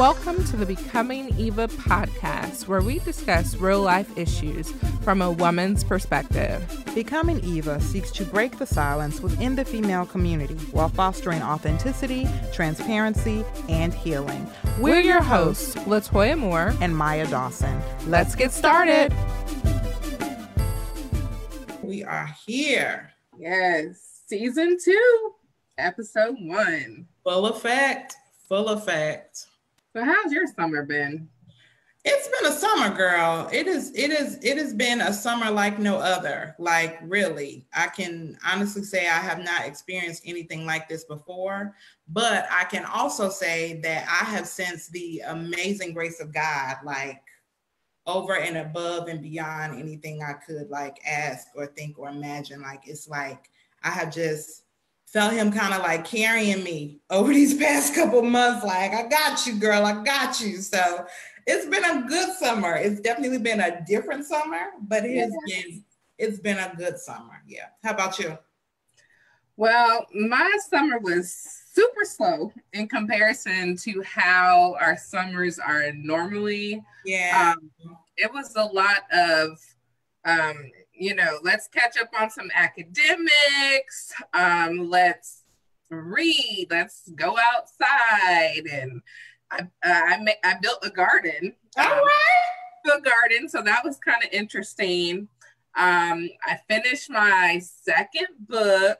Welcome to the Becoming Eva podcast, where we discuss real life issues from a woman's perspective. Becoming Eva seeks to break the silence within the female community while fostering authenticity, transparency, and healing. We're, We're your hosts, Latoya Moore and Maya Dawson. Let's get started. We are here. Yes, season two, episode one. Full effect. Full effect. So how's your summer been? It's been a summer, girl. It is, it is, it has been a summer like no other. Like, really, I can honestly say I have not experienced anything like this before. But I can also say that I have sensed the amazing grace of God, like over and above and beyond anything I could like ask or think or imagine. Like, it's like I have just felt him kind of like carrying me over these past couple months. Like, I got you, girl, I got you. So it's been a good summer. It's definitely been a different summer, but it has yeah. been it's been a good summer. Yeah. How about you? Well, my summer was super slow in comparison to how our summers are normally. Yeah. Um, it was a lot of um, you know, let's catch up on some academics. Um, let's read. Let's go outside. And I, I, I, I built a garden. All um, right. A garden. So that was kind of interesting. Um, I finished my second book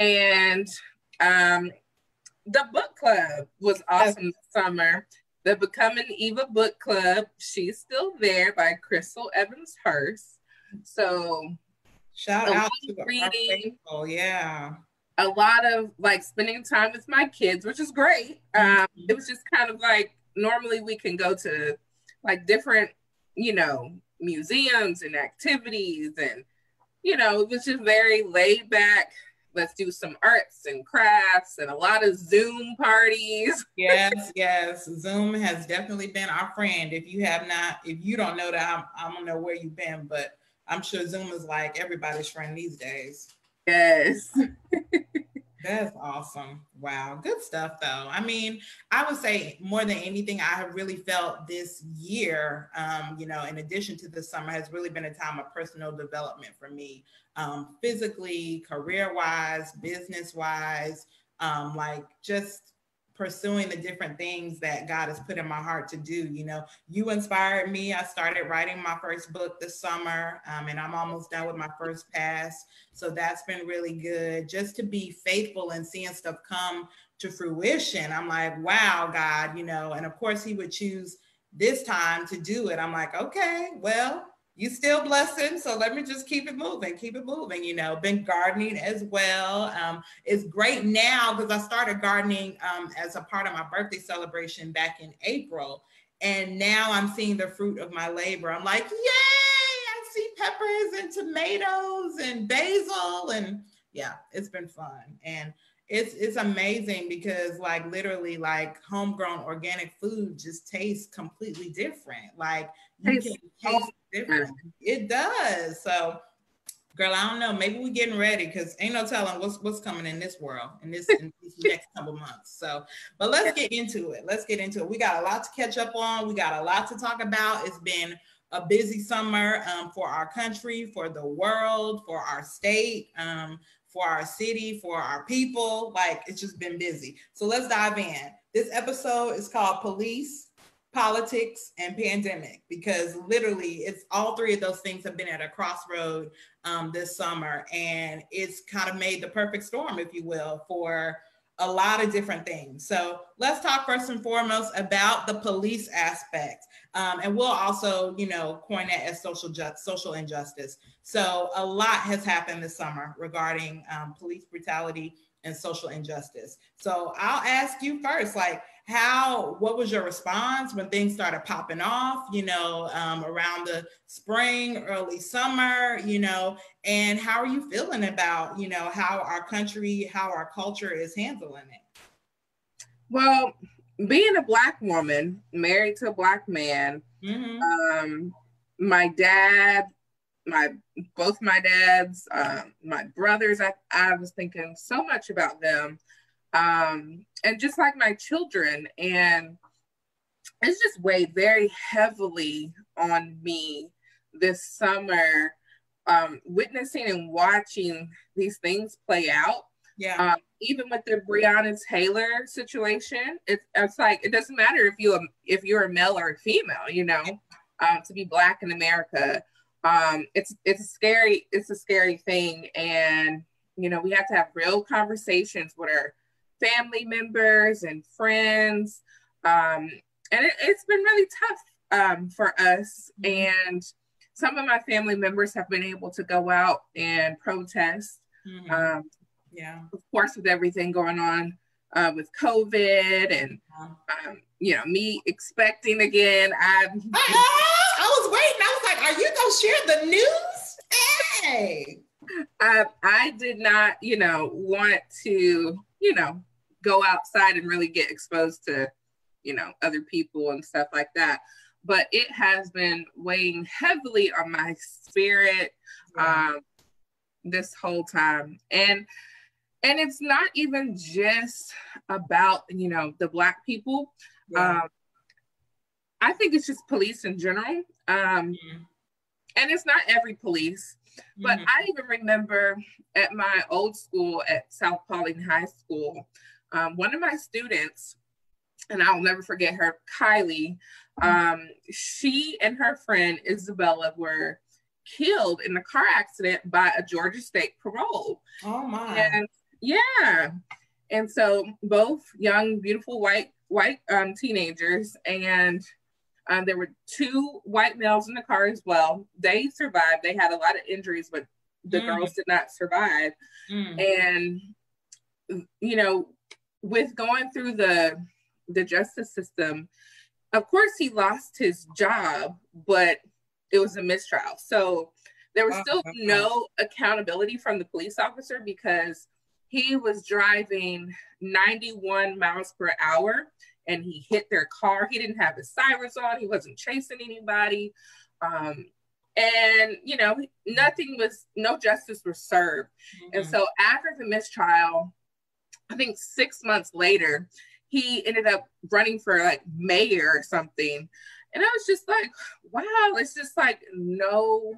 and um, the book club was awesome this summer. The Becoming Eva Book Club, she's still there by Chrystal Evans Hurst. So shout out to reading. Oh yeah. A lot of like spending time with my kids, which is great. Um, mm-hmm. it was just kind of like normally we can go to like different, you know, museums and activities and you know, it was just very laid back. Let's do some arts and crafts and a lot of Zoom parties. yes, yes. Zoom has definitely been our friend. If you have not, if you don't know that, I'm, I don't know where you've been, but I'm sure Zoom is like everybody's friend these days. Yes. That's awesome. Wow. Good stuff, though. I mean, I would say more than anything, I have really felt this year, um, you know, in addition to the summer, has really been a time of personal development for me, um, physically, career wise, business wise, um, like just pursuing the different things that God has put in my heart to do. You know, you inspired me. I started writing my first book this summer, um, and I'm almost done with my first pass. So that's been really good. Just to be faithful and seeing stuff come to fruition. I'm like, wow, God, you know, and of course, He would choose this time to do it. I'm like, okay, well, you still blessing. So let me just keep it moving, keep it moving. You know, been gardening as well. Um, it's great now because I started gardening um, as a part of my birthday celebration back in April. And now I'm seeing the fruit of my labor. I'm like, yay, I see peppers and tomatoes and basil. And yeah, it's been fun. And it's it's amazing because like literally like homegrown organic food just tastes completely different. Like you can taste different. It does. So girl, I don't know. Maybe we're getting ready because ain't no telling what's what's coming in this world in this in these next couple months. So, but let's get into it. Let's get into it. We got a lot to catch up on. We got a lot to talk about. It's been a busy summer um, for our country, for the world, for our state. Um, for our city, for our people. Like it's just been busy. So let's dive in. This episode is called Police, Politics, and Pandemic because literally it's all three of those things have been at a crossroad um, this summer. And it's kind of made the perfect storm, if you will, for a lot of different things. So let's talk first and foremost about the police aspect. Um, and we'll also, you know, coin it as social ju- social injustice. So a lot has happened this summer regarding um, police brutality and social injustice. So I'll ask you first, like, how what was your response when things started popping off you know um, around the spring early summer you know? And how are you feeling about you know how our country how our culture is handling it? Well being a black woman married to a black man mm-hmm. um, my dad my both my dads um, my brothers I, I was thinking so much about them um, and just like my children and it's just weighed very heavily on me this summer, um, witnessing and watching these things play out. Yeah. Um, even with the Breonna Taylor situation, it's it's like it doesn't matter if you if you're a male or a female, you know, um, to be black in America, um, it's it's a scary it's a scary thing, and you know we have to have real conversations with our family members and friends, um, and it, has been really tough um, for us. Mm-hmm. And some of my family members have been able to go out and protest. Mm-hmm. Um, yeah, of course, with everything going on uh, with COVID and um, you know me expecting again. I I was waiting. I was like, "Are you gonna share the news?" Hey, I I did not, you know, want to, you know, go outside and really get exposed to, you know, other people and stuff like that. But it has been weighing heavily on my spirit um, this whole time, and and it's not even just about you know the black people. Yeah. Um, I think it's just police in general. Um, mm-hmm. And it's not every police, but mm-hmm. I even remember at my old school at South Paulding High School, um, one of my students, and I'll never forget her, Kylie, um, she and her friend Isabella were killed in a car accident by a Georgia State Patrol. Oh my. And yeah. And so both young, beautiful white white um, teenagers and um, there were two white males in the car as well. They survived. They had a lot of injuries, but the mm. girls did not survive. Mm. And you know, with going through the the justice system, of course he lost his job, but it was a mistrial. So there was still no accountability from the police officer because he was driving 91 miles per hour and he hit their car. He didn't have his sirens on. He wasn't chasing anybody. Um, and you know, nothing was, no justice was served. Mm-hmm. And so after the mistrial, I think six months later, he ended up running for like mayor or something. And I was just like, wow, it's just like no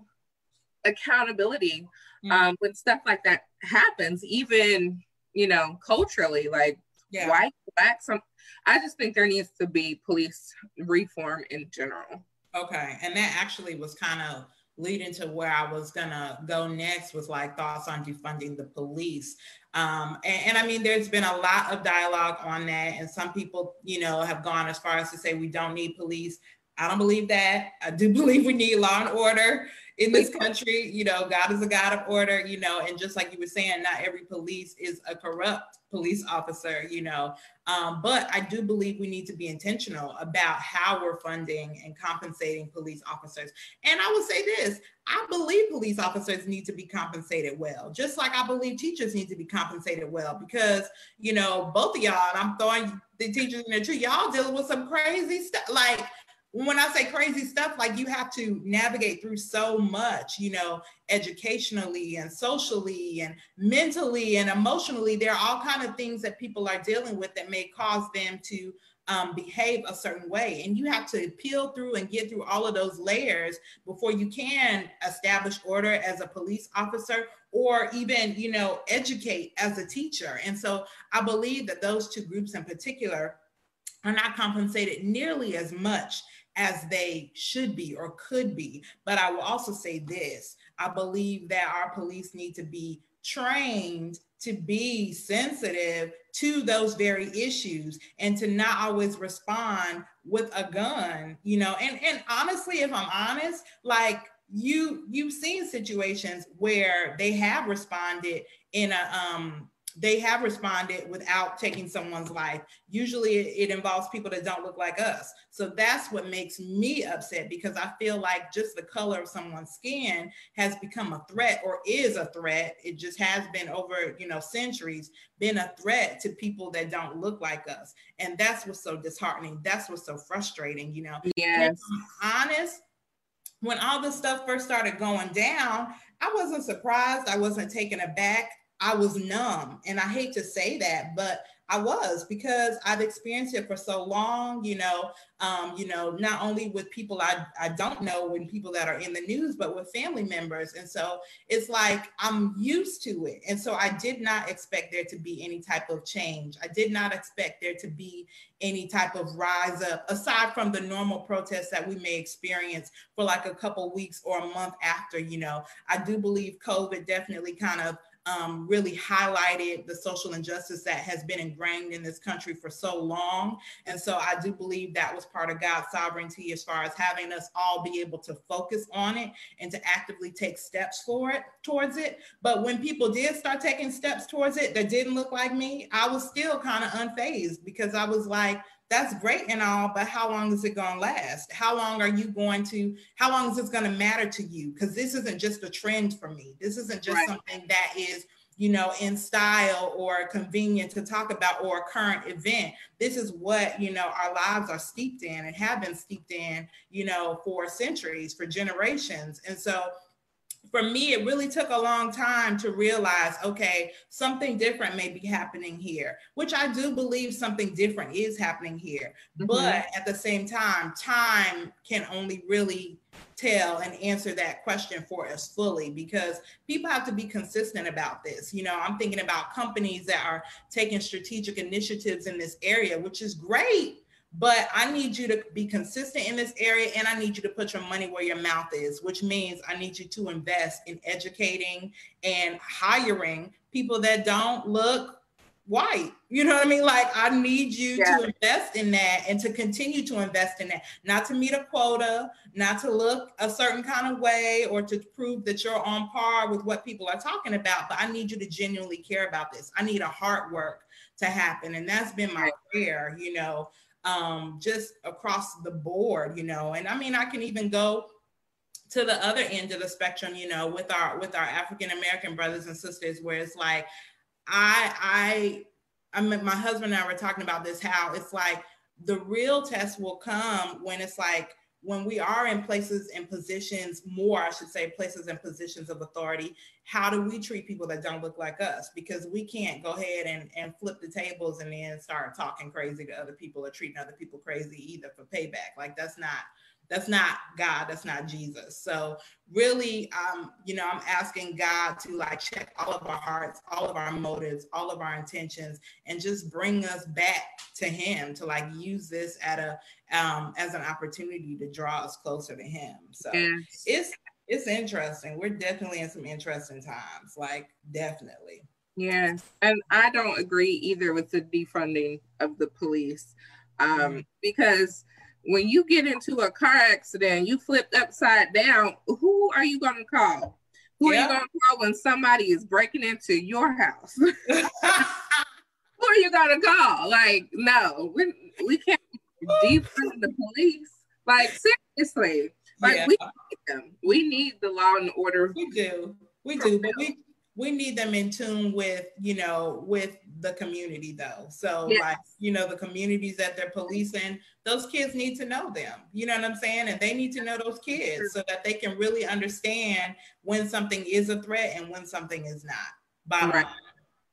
accountability mm-hmm. um, when stuff like that happens, even, you know, culturally, like yeah. white, black, some I just think there needs to be police reform in general. Okay. And that actually was kind of leading to where I was gonna go next with like thoughts on defunding the police. Um, and, and, I mean, there's been a lot of dialogue on that, and some people, you know, have gone as far as to say we don't need police. I don't believe that. I do believe we need law and order in this country. You know, God is a God of order, you know, and just like you were saying, not every police is a corrupt police officer, you know. Um, but I do believe we need to be intentional about how we're funding and compensating police officers. And I would say this I believe police officers need to be compensated well, just like I believe teachers need to be compensated well, because, you know, both of y'all, and I'm throwing the teachers in there too, y'all dealing with some crazy stuff. Like, when I say crazy stuff, like you have to navigate through so much, you know, educationally and socially and mentally and emotionally. There are all kind of things that people are dealing with that may cause them to um, behave a certain way. And you have to peel through and get through all of those layers before you can establish order as a police officer or even, you know, educate as a teacher. And so I believe that those two groups in particular are not compensated nearly as much as they should be or could be. But I will also say this I believe that our police need to be trained to be sensitive to those very issues and to not always respond with a gun you know and and honestly if i'm honest like you you've seen situations where they have responded in a um they have responded without taking someone's life. Usually it, involves people that don't look like us. So that's what makes me upset because I feel like just the color of someone's skin has become a threat or is a threat. It just has been over, you know, centuries been a threat to people that don't look like us. And that's what's so disheartening. That's what's so frustrating, you know. Yes. honest, when all this stuff first started going down, I wasn't surprised. I wasn't taken aback I was numb. And I hate to say that, but I was because I've experienced it for so long, you know, um, you know, not only with people I, I don't know and people that are in the news, but with family members. And so it's like I'm used to it. And so I did not expect there to be any type of change. I did not expect there to be any type of rise up aside from the normal protests that we may experience for like a couple weeks or a month after, you know. I do believe COVID definitely kind of um, really highlighted the social injustice that has been ingrained in this country for so long. And so I do believe that was part of God's sovereignty as far as having us all be able to focus on it and to actively take steps for it towards it. But when people did start taking steps towards it that didn't look like me, I was still kind of unfazed because I was like, that's great and all, but how long is it going to last? How long are you going to, how long is this going to matter to you? Because this isn't just a trend for me. This isn't just right. something that is, you know, in style or convenient to talk about or a current event. This is what, you know, our lives are steeped in and have been steeped in, you know, for centuries, for generations. And so for me, it really took a long time to realize, okay, something different may be happening here, which I do believe something different is happening here. Mm-hmm. But at the same time, time can only really tell and answer that question for us fully because people have to be consistent about this. You know, I'm thinking about companies that are taking strategic initiatives in this area, which is great but I need you to be consistent in this area and I need you to put your money where your mouth is, which means I need you to invest in educating and hiring people that don't look white. You know what I mean? Like I need you yeah. to invest in that and to continue to invest in that, not to meet a quota, not to look a certain kind of way or to prove that you're on par with what people are talking about, but I need you to genuinely care about this. I need a hard work to happen. And that's been my prayer, you know, um, just across the board, you know. And I mean, I can even go to the other end of the spectrum, you know, with our with our African American brothers and sisters, where it's like, I I I mean, my husband and I were talking about this, how it's like the real test will come when it's like when we are in places and positions, more, I should say, places and positions of authority, how do we treat people that don't look like us? Because we can't go ahead and, and flip the tables and then start talking crazy to other people or treating other people crazy either for payback. Like that's not that's not God, that's not Jesus. So really, um, you know, I'm asking God to like check all of our hearts, all of our motives, all of our intentions, and just bring us back to Him to like use this at a um, as an opportunity to draw us closer to Him. So yes. it's it's interesting. We're definitely in some interesting times, like definitely. Yes, and I don't agree either with the defunding of the police, um, mm-hmm. because when you get into a car accident, you flipped upside down, who are you going to call? Who are you going to call when somebody is breaking into your house? who are you going to call? Like, no, we, we can't defund the police. Like, seriously. Like, yeah. we need them. We need the law and order. We do. We do. But we, we need them in tune with you know with the community though so yes. like you know the communities that they're policing those kids need to know them you know what i'm saying and they need to know those kids so that they can really understand when something is a threat and when something is not by right.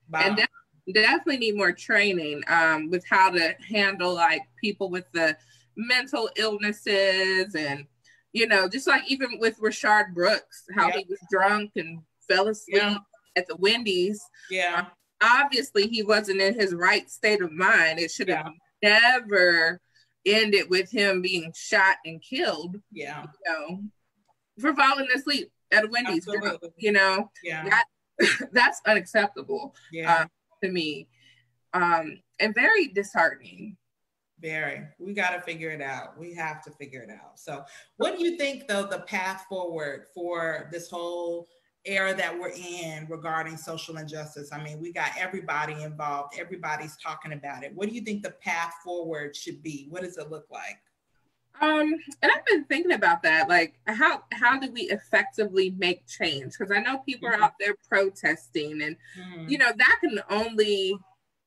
By and def- definitely need more training um, with how to handle like people with the mental illnesses and you know just like even with rayshard brooks how he was drunk and fell asleep yeah at the Wendy's. Yeah. Um, obviously, he wasn't in his right state of mind. It should have yeah. never ended with him being shot and killed. Yeah. You know, for falling asleep at a Wendy's. Absolutely. You know, yeah. That, that's unacceptable yeah. uh, to me. Um, and very disheartening. Very. We got to figure it out. We have to figure it out. So, what do you think, though, the path forward for this whole era that we're in regarding social injustice. I mean, we got everybody involved, everybody's talking about it. What do you think the path forward should be? What does it look like? Um, and I've been thinking about that. Like, how how do we effectively make change? Because I know people mm-hmm. are out there protesting, and mm-hmm. you know that can only,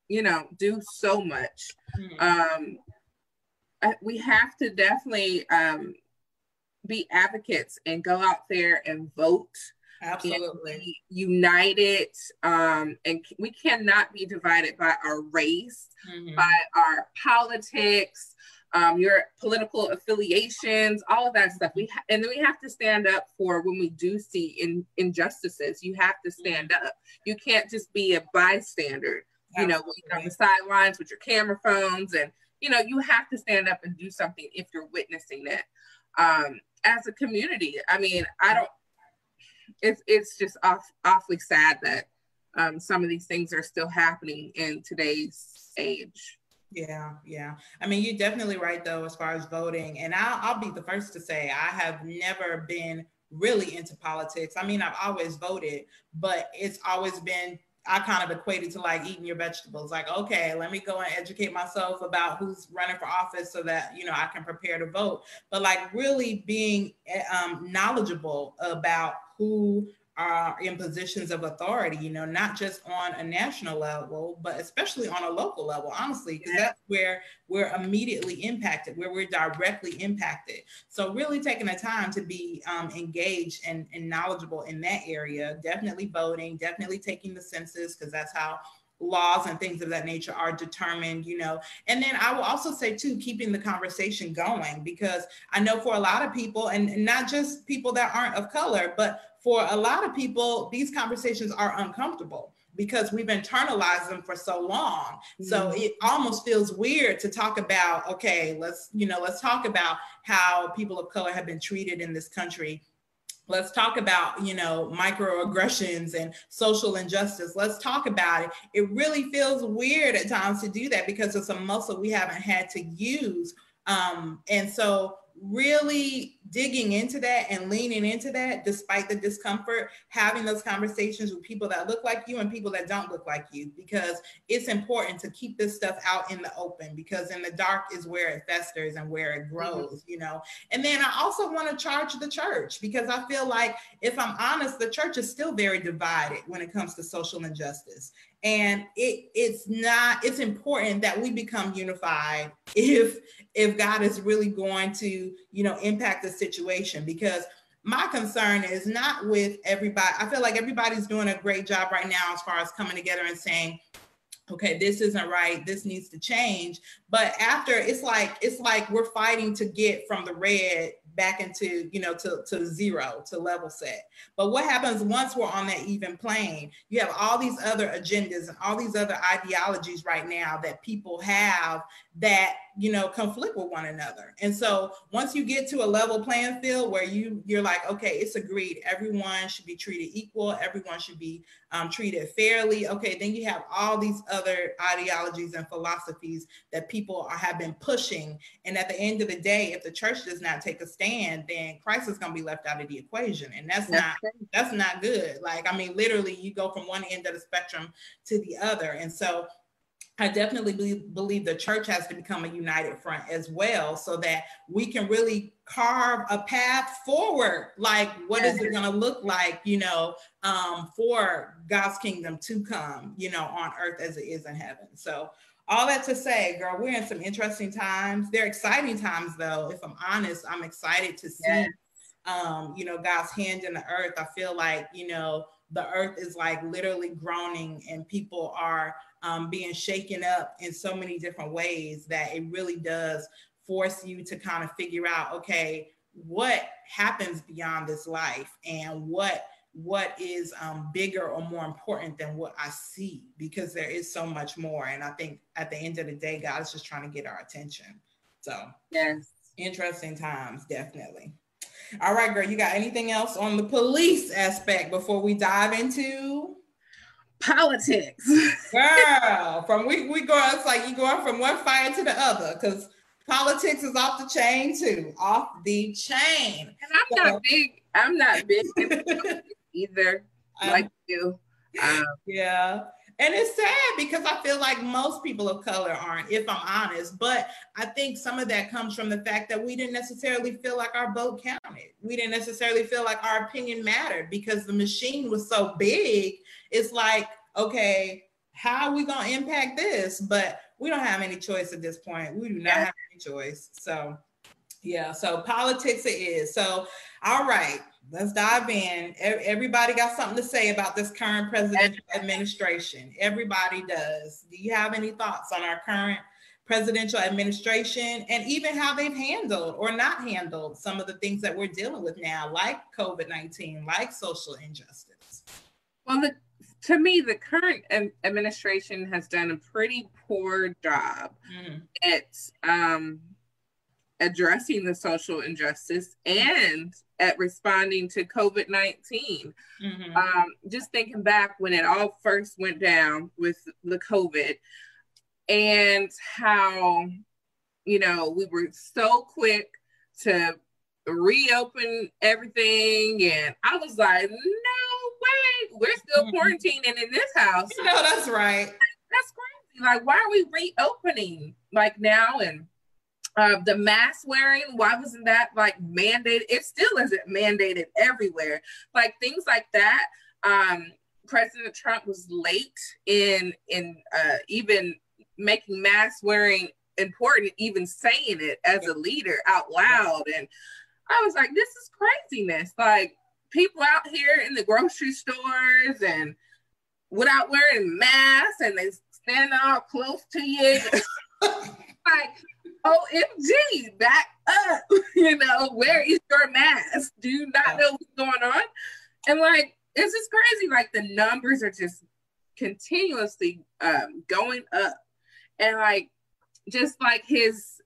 you know, do so much. Mm-hmm. Um, we have to definitely um, be advocates and go out there and vote Absolutely. United, um, and we cannot be divided by our race, mm-hmm. by our politics, um, your political affiliations, all of that stuff. We ha- and then we have to stand up for when we do see in- injustices. You have to stand up. You can't just be a bystander. You know, on the sidelines with your camera phones, and you know, you have to stand up and do something if you're witnessing it. Um, as a community, I mean, I don't it's it's just off, awfully sad that um, some of these things are still happening in today's age. Yeah, yeah. I mean, you're definitely right though, as far as voting. And I'll, I'll be the first to say I have never been really into politics. I mean, I've always voted, but it's always been I kind of equated to like eating your vegetables. Like, okay, let me go and educate myself about who's running for office so that you know I can prepare to vote. But like really being eh, um, knowledgeable about who are in positions of authority, you know, not just on a national level, but especially on a local level, honestly, because that's where we're immediately impacted, where we're directly impacted. So, really taking the time to be um, engaged and, and knowledgeable in that area, definitely voting, definitely taking the census, because that's how laws and things of that nature are determined, you know. And then I will also say, too, keeping the conversation going because I know for a lot of people, and not just people that aren't of color, but for a lot of people, these conversations are uncomfortable because we've internalized them for so long. Mm-hmm. So it almost feels weird to talk about, okay, let's, you know, let's talk about how people of color have been treated in this country let's talk about you know microaggressions and social injustice let's talk about it it really feels weird at times to do that because it's a muscle we haven't had to use um, and so really digging into that and leaning into that despite the discomfort having those conversations with people that look like you and people that don't look like you because it's important to keep this stuff out in the open because in the dark is where it festers and where it mm-hmm. grows you know and then i also want to charge the church because i feel like if i'm honest the church is still very divided when it comes to social injustice and it it's not it's important that we become unified if if god is really going to you know impact the situation because my concern is not with everybody i feel like everybody's doing a great job right now as far as coming together and saying okay this isn't right this needs to change. But after it's like it's like we're fighting to get from the red back into you know to, to zero to level set. But what happens once we're on that even plane? You have all these other agendas and all these other ideologies right now that people have that you know conflict with one another. And so once you get to a level playing field where you you're like okay it's agreed. Everyone should be treated equal. Everyone should be um, treated fairly. Okay then you have all these other ideologies and philosophies that people are, have been pushing. And at the end of the day if the church does not take a stand then christ is going to be left out of the equation. And that's not that's not good. Like i mean literally you go from one end of the spectrum to the other. And so I definitely believe, believe the church has to become a united front as well so that we can really carve a path forward. Like, what is it going to look like, you know, um, for God's kingdom to come, you know, on earth as it is in heaven? So, all that to say, girl, we're in some interesting times. They're exciting times, though. If I'm honest, I'm excited to see, yes. um, you know, God's hand in the earth. I feel like, you know, the earth is like literally groaning and people are um, being shaken up in so many different ways that it really does force you to kind of figure out okay what happens beyond this life and what what is um, bigger or more important than what I see because there is so much more. And I think at the end of the day, God is just trying to get our attention. So, yes, interesting times, definitely. All right, girl, you got anything else on the police aspect before we dive into politics? girl, from we, we go, it's like you going from one fire to the other because politics is off the chain too, off the chain. And I'm so, not big, I'm not big either, like you. Um, yeah. And it's sad because I feel like most people of color aren't, if I'm honest. But I think some of that comes from the fact that we didn't necessarily feel like our vote counted. We didn't necessarily feel like our opinion mattered because the machine was so big. It's like, okay, how are we going to impact this? But we don't have any choice at this point. We do not have any choice. So Yeah, so politics it is. So, all right, let's dive in. Everybody got something to say about this current presidential administration. Everybody does. Do you have any thoughts on our current presidential administration and even how they've handled or not handled some of the things that we're dealing with now, like COVID 19, like social injustice? Well, the, to me, the current administration has done a pretty poor job mm. at um, addressing the social injustice and at responding to COVID 19. Mm-hmm. Um, just thinking back when it all first went down with the COVID and how, you know, we were so quick to reopen everything. And I was like, no we're still mm-hmm. quarantining in this house. No, that's right. That's crazy. Like, why are we reopening like now? And uh, the mask wearing, why wasn't that like mandated? It still isn't mandated everywhere. Like things like that. Um, President Trump was late in in uh, even making mask wearing important, even saying it as a leader out loud. And I was like, this is craziness. Like people out here in the grocery stores and without wearing masks and they stand all close to you. like OMG, back up. you know, where is your mask? Do you not know what's going on? And like, it's just crazy. Like the numbers are just continuously um, going up. And like, just like his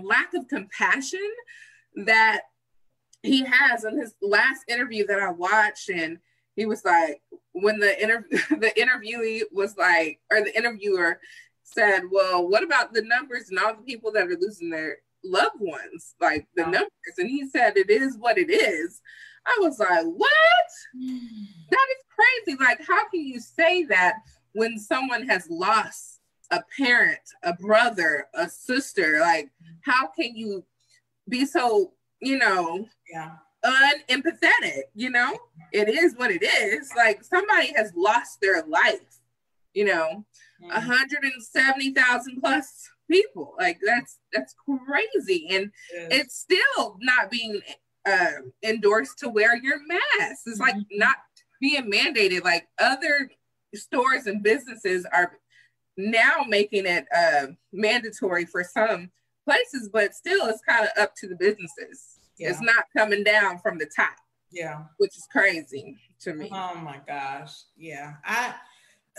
lack of compassion that he has in his last interview that I watched, and he was like, when the interview the interviewee was like, or the interviewer said, Well, what about the numbers and all the people that are losing their loved ones? Like the oh. numbers. And he said, It is what it is. I was like, What? that is crazy. Like, how can you say that when someone has lost a parent, a brother, a sister? Like, how can you be so, you know, yeah. unempathetic? You know, it is what it is. Like, somebody has lost their life, you know 170,000 plus people. Like that's that's crazy, and yes. it's still not being uh, endorsed to wear your mask. It's like mm-hmm. not being mandated. Like other stores and businesses are now making it uh, mandatory for some places, but still, it's kind of up to the businesses. Yeah. It's not coming down from the top. Yeah, which is crazy to me. Oh my gosh, yeah, I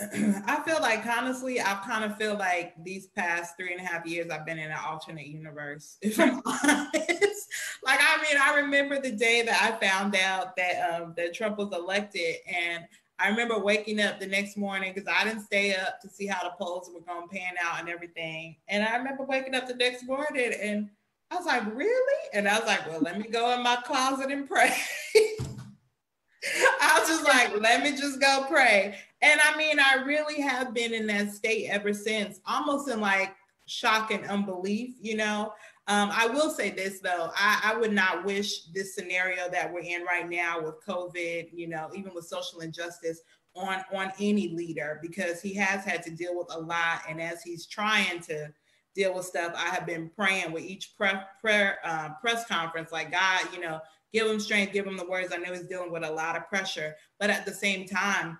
I feel like honestly, I kind of feel like these past three and a half years I've been in an alternate universe, if I'm honest. like, I mean, I remember the day that I found out that um, that Trump was elected, and I remember waking up the next morning because I didn't stay up to see how the polls were going to pan out and everything. And I remember waking up the next morning, and I was like, "Really?" And I was like, "Well, let me go in my closet and pray." I was just like, let me just go pray. And I mean, I really have been in that state ever since, almost in like shock and unbelief, you know. Um, I will say this though, I, I, would not wish this scenario that we're in right now with COVID, you know, even with social injustice on on any leader because he has had to deal with a lot. And as he's trying to deal with stuff, I have been praying with each pre- prayer uh, press conference, like God, you know, give him strength, give him the words. I know he's dealing with a lot of pressure, but at the same time,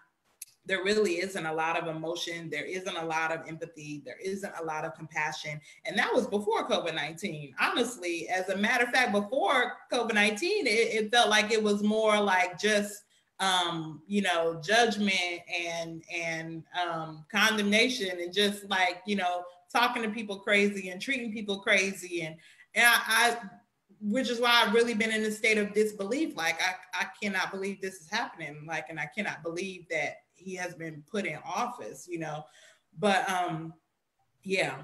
there really isn't a lot of emotion. There isn't a lot of empathy. There isn't a lot of compassion. And that was before COVID 19. Honestly, as a matter of fact, before COVID 19, it, it, felt like it was more like just, um, you know, judgment and, and um, condemnation and just like, you know, talking to people crazy and treating people crazy. And, and I, I which is why I've really been in a state of disbelief. Like I, I cannot believe this is happening. Like, and I cannot believe that he has been put in office, you know. But um, yeah,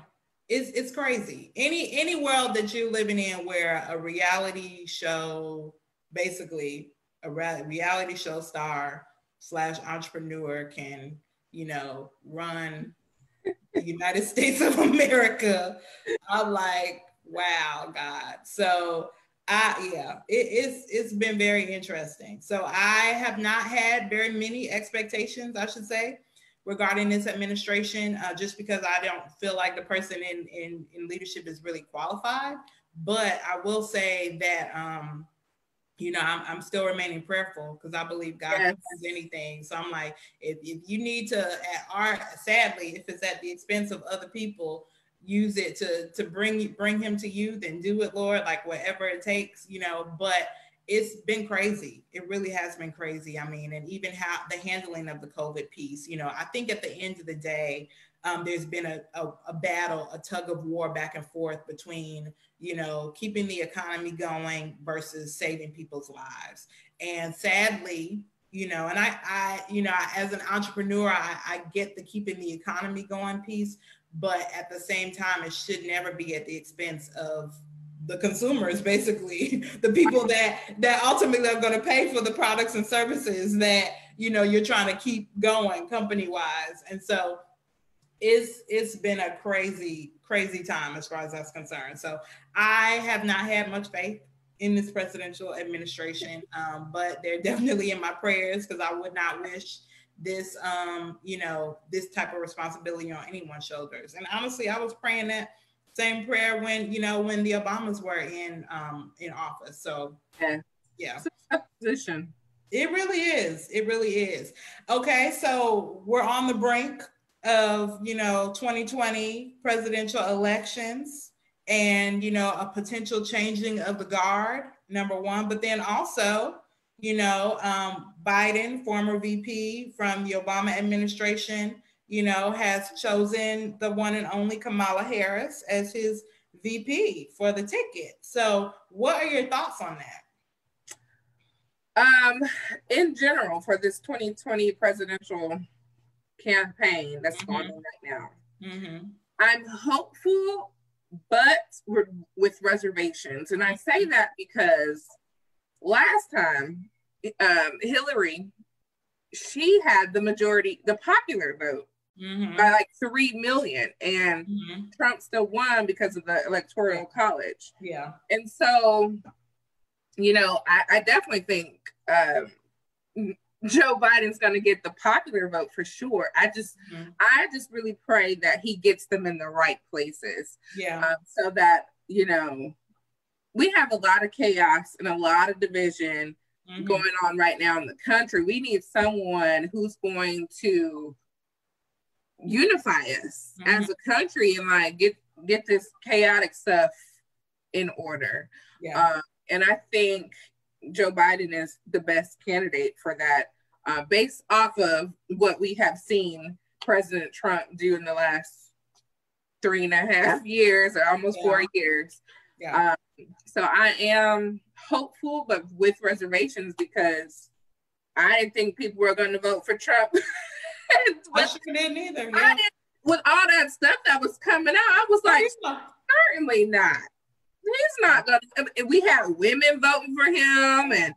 it's it's crazy. Any any world that you're living in where a reality show, basically a reality show star slash entrepreneur can, you know, run the United States of America, I'm like, wow, God. So I yeah, it, it's it's been very interesting. So I have not had very many expectations, I should say, regarding this administration, uh, just because I don't feel like the person in, in in leadership is really qualified. but I will say that um, you know, I'm, I'm still remaining prayerful because I believe God yes. can do anything. So I'm like, if, if you need to, at our sadly, if it's at the expense of other people, use it to to bring bring him to you, then do it, Lord, like whatever it takes, you know. But it's been crazy. It really has been crazy. I mean, and even how the handling of the COVID piece, you know, I think at the end of the day, um, there's been a, a, a, battle, a tug of war back and forth between, you know, keeping the economy going versus saving people's lives. And sadly, you know, and I, I, you know, as an entrepreneur, I, I get the keeping the economy going piece, but at the same time, it should never be at the expense of the consumers basically. The people that that ultimately are going to pay for the products and services that you know you're trying to keep going company wise and so it's it's been a crazy crazy time as far as that's concerned. So i have not had much faith in this presidential administration um, but they're definitely in my prayers because i would not wish this um, you know this type of responsibility on anyone's shoulders. And honestly i was praying that same prayer when you know when the obamas were in um, in office. So yeah. Yeah position. It really is. It really is. Okay so we're on the brink of you know 2020 presidential elections and you know a potential changing of the guard number one but then also you know um, biden former vp from the obama administration you know has chosen the one and only kamala harris as his vp for the ticket so what are your thoughts on that um in general for this 2020 presidential campaign that's mm-hmm. going on right now. Mm-hmm. I'm hopeful, but with reservations. And I say that because last time, um, Hillary, she had the majority, the popular vote mm-hmm. by like 3 million, and mm-hmm. Trump still won because of the electoral college. Yeah. And so, you know, I, I definitely think um, Joe Biden's going to get the popular vote for sure. I just, mm-hmm. I just really pray that he gets them in the right places. Yeah. Um, so that you know, we have a lot of chaos and a lot of division mm-hmm. going on right now in the country. We need someone who's going to unify us mm-hmm. as a country and like get get this chaotic stuff in order. Yeah. Um, and I think Joe Biden is the best candidate for that uh, based off of what we have seen President Trump do in the last three and a half years or almost yeah. four years. Yeah. Um, so I am hopeful, but with reservations because I didn't think people were going to vote for Trump. I didn't either. Yeah. I didn't, with all that stuff that was coming out, I was like, certainly not. He's not going to. We had women voting for him, and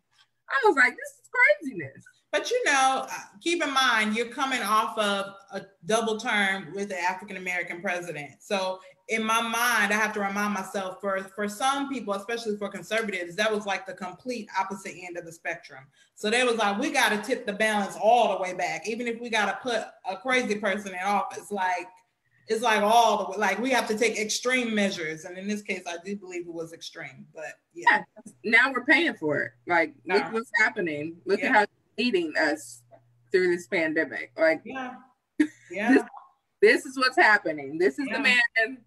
I was like, this is craziness. But you know, uh, keep in mind, you're coming off of a double term with the African American president. So in my mind, I have to remind myself for for some people, especially for conservatives, that was like the complete opposite end of the spectrum. So they was like, we got to tip the balance all the way back, even if we got to put a crazy person in office. Like it's like all the way, like we have to take extreme measures. And in this case, I do believe it was extreme. But yeah, yeah now we're paying for it. Like look what's happening. Look yeah. at how leading us through this pandemic. Like, yeah, yeah. This, this is what's happening. This is yeah. the man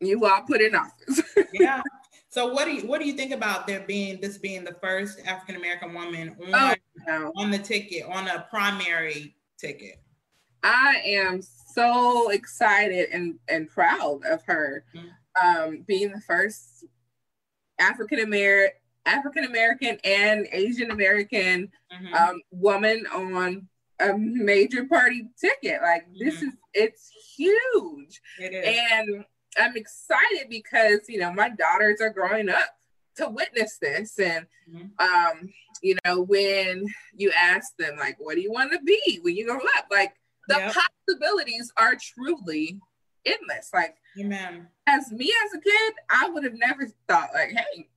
you all put in office. yeah. So what do you what do you think about there being this being the first African American woman on oh, no. on the ticket on a primary ticket? I am so excited and and proud of her mm-hmm. um, being the first African American African American and Asian American mm-hmm. um, woman on a major party ticket. Like mm-hmm. this is it's huge. It is. And I'm excited because you know my daughters are growing up to witness this and mm-hmm. um you know when you ask them like what do you want to be when you grow up like the yep. possibilities are truly endless like Amen. as me as a kid i would have never thought like hey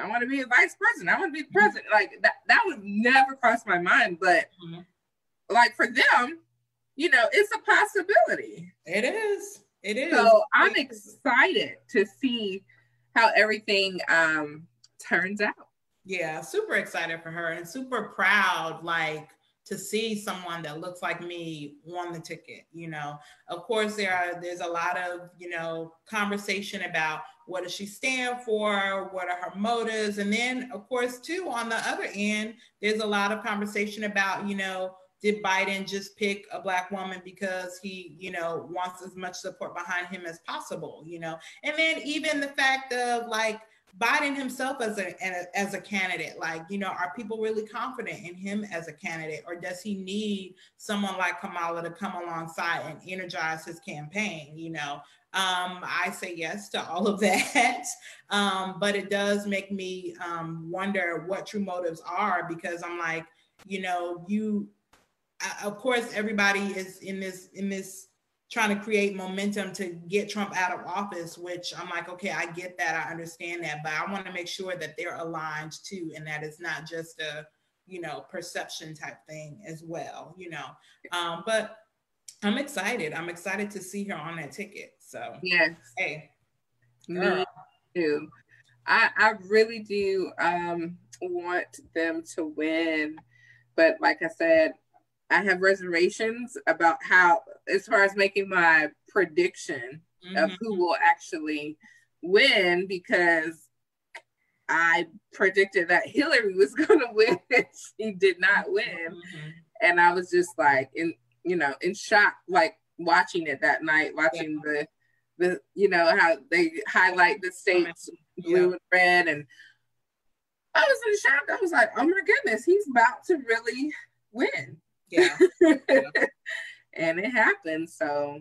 I want to be a vice president. I want to be president. Like that, that would never cross my mind. But mm-hmm. like for them, you know, it's a possibility. It is. It is. So I'm excited to see how everything um, turns out. Yeah, super excited for her and super proud. Like to see someone that looks like me won the ticket you know of course there are there's a lot of you know conversation about what does she stand for what are her motives and then of course too on the other end there's a lot of conversation about you know did biden just pick a black woman because he you know wants as much support behind him as possible you know? And then even the fact of like Biden himself as a as a candidate, like you know, are people really confident in him as a candidate, or does he need someone like Kamala to come alongside and energize his campaign? You know, um, I say yes to all of that, um, but it does make me um, wonder what true motives are because I'm like, you know, you, of course, everybody is in this in this trying to create momentum to get Trump out of office, which I'm like, okay, I get that, I understand that, but I want to make sure that they're aligned too, and that it's not just a, you know, perception type thing as well, you know. Um, but I'm excited. I'm excited to see her on that ticket. So yes, hey, girl. me too. I I really do um, want them to win, but like I said, I have reservations about how, as far as making my prediction mm-hmm. of who will actually win, because I predicted that Hillary was going to win. she did not win, mm-hmm. and I was just like in, you know, in shock, like watching it that night, watching yeah. the, the, you know, how they highlight the states blue yeah. and red, and I was in shock. I was like, oh my goodness, he's about to really win. Yeah. and it happened. So